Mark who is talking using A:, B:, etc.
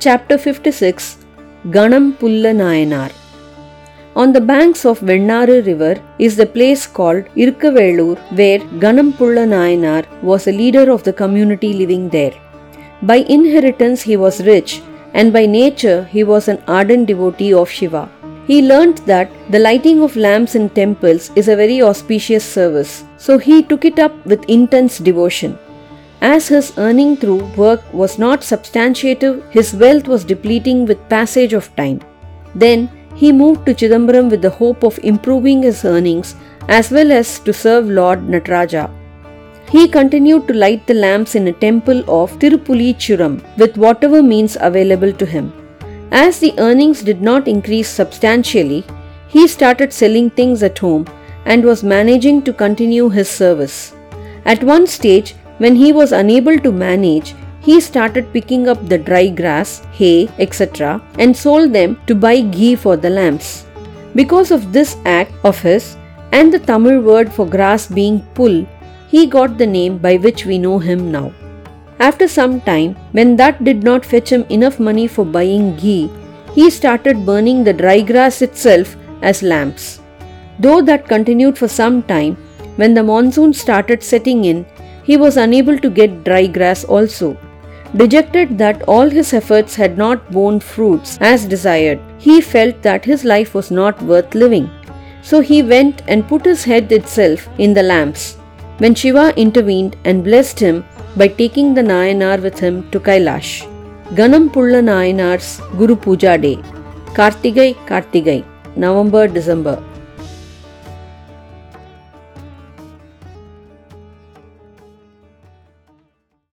A: Chapter 56 Kanam Pulla Nayanar On the banks of Vennaru river is the place called Irkavelur where Kanam Pulla Nayanar was a leader of the community living there. By inheritance he was rich and by nature he was an ardent devotee of Shiva. He learnt that the lighting of lamps in temples is a very auspicious service, so he took it up with intense devotion. As his earning through work was not substantiative, his wealth was depleting with passage of time. Then he moved to Chidambaram with the hope of improving his earnings as well as to serve Lord Nataraja. He continued to light the lamps in a temple of Tirupulichuram with whatever means available to him. As the earnings did not increase substantially, he started selling things at home and was managing to continue his service. At one stage, when he was unable to manage, he started picking up the dry grass, hay, etc., and sold them to buy ghee for the lamps. Because of this act of his and the Tamil word for grass being pull, he got the name by which we know him now. After some time, when that did not fetch him enough money for buying ghee, he started burning the dry grass itself as lamps. Though that continued for some time, when the monsoon started setting in, he was unable to get dry grass also. Dejected that all his efforts had not borne fruits as desired, he felt that his life was not worth living. So he went and put his head itself in the lamps. When Shiva intervened and blessed him by taking the Nayanar with him to Kailash. Kanam Pulla Nayanar's Guru Puja Day. Kartigai Kartigai, November December.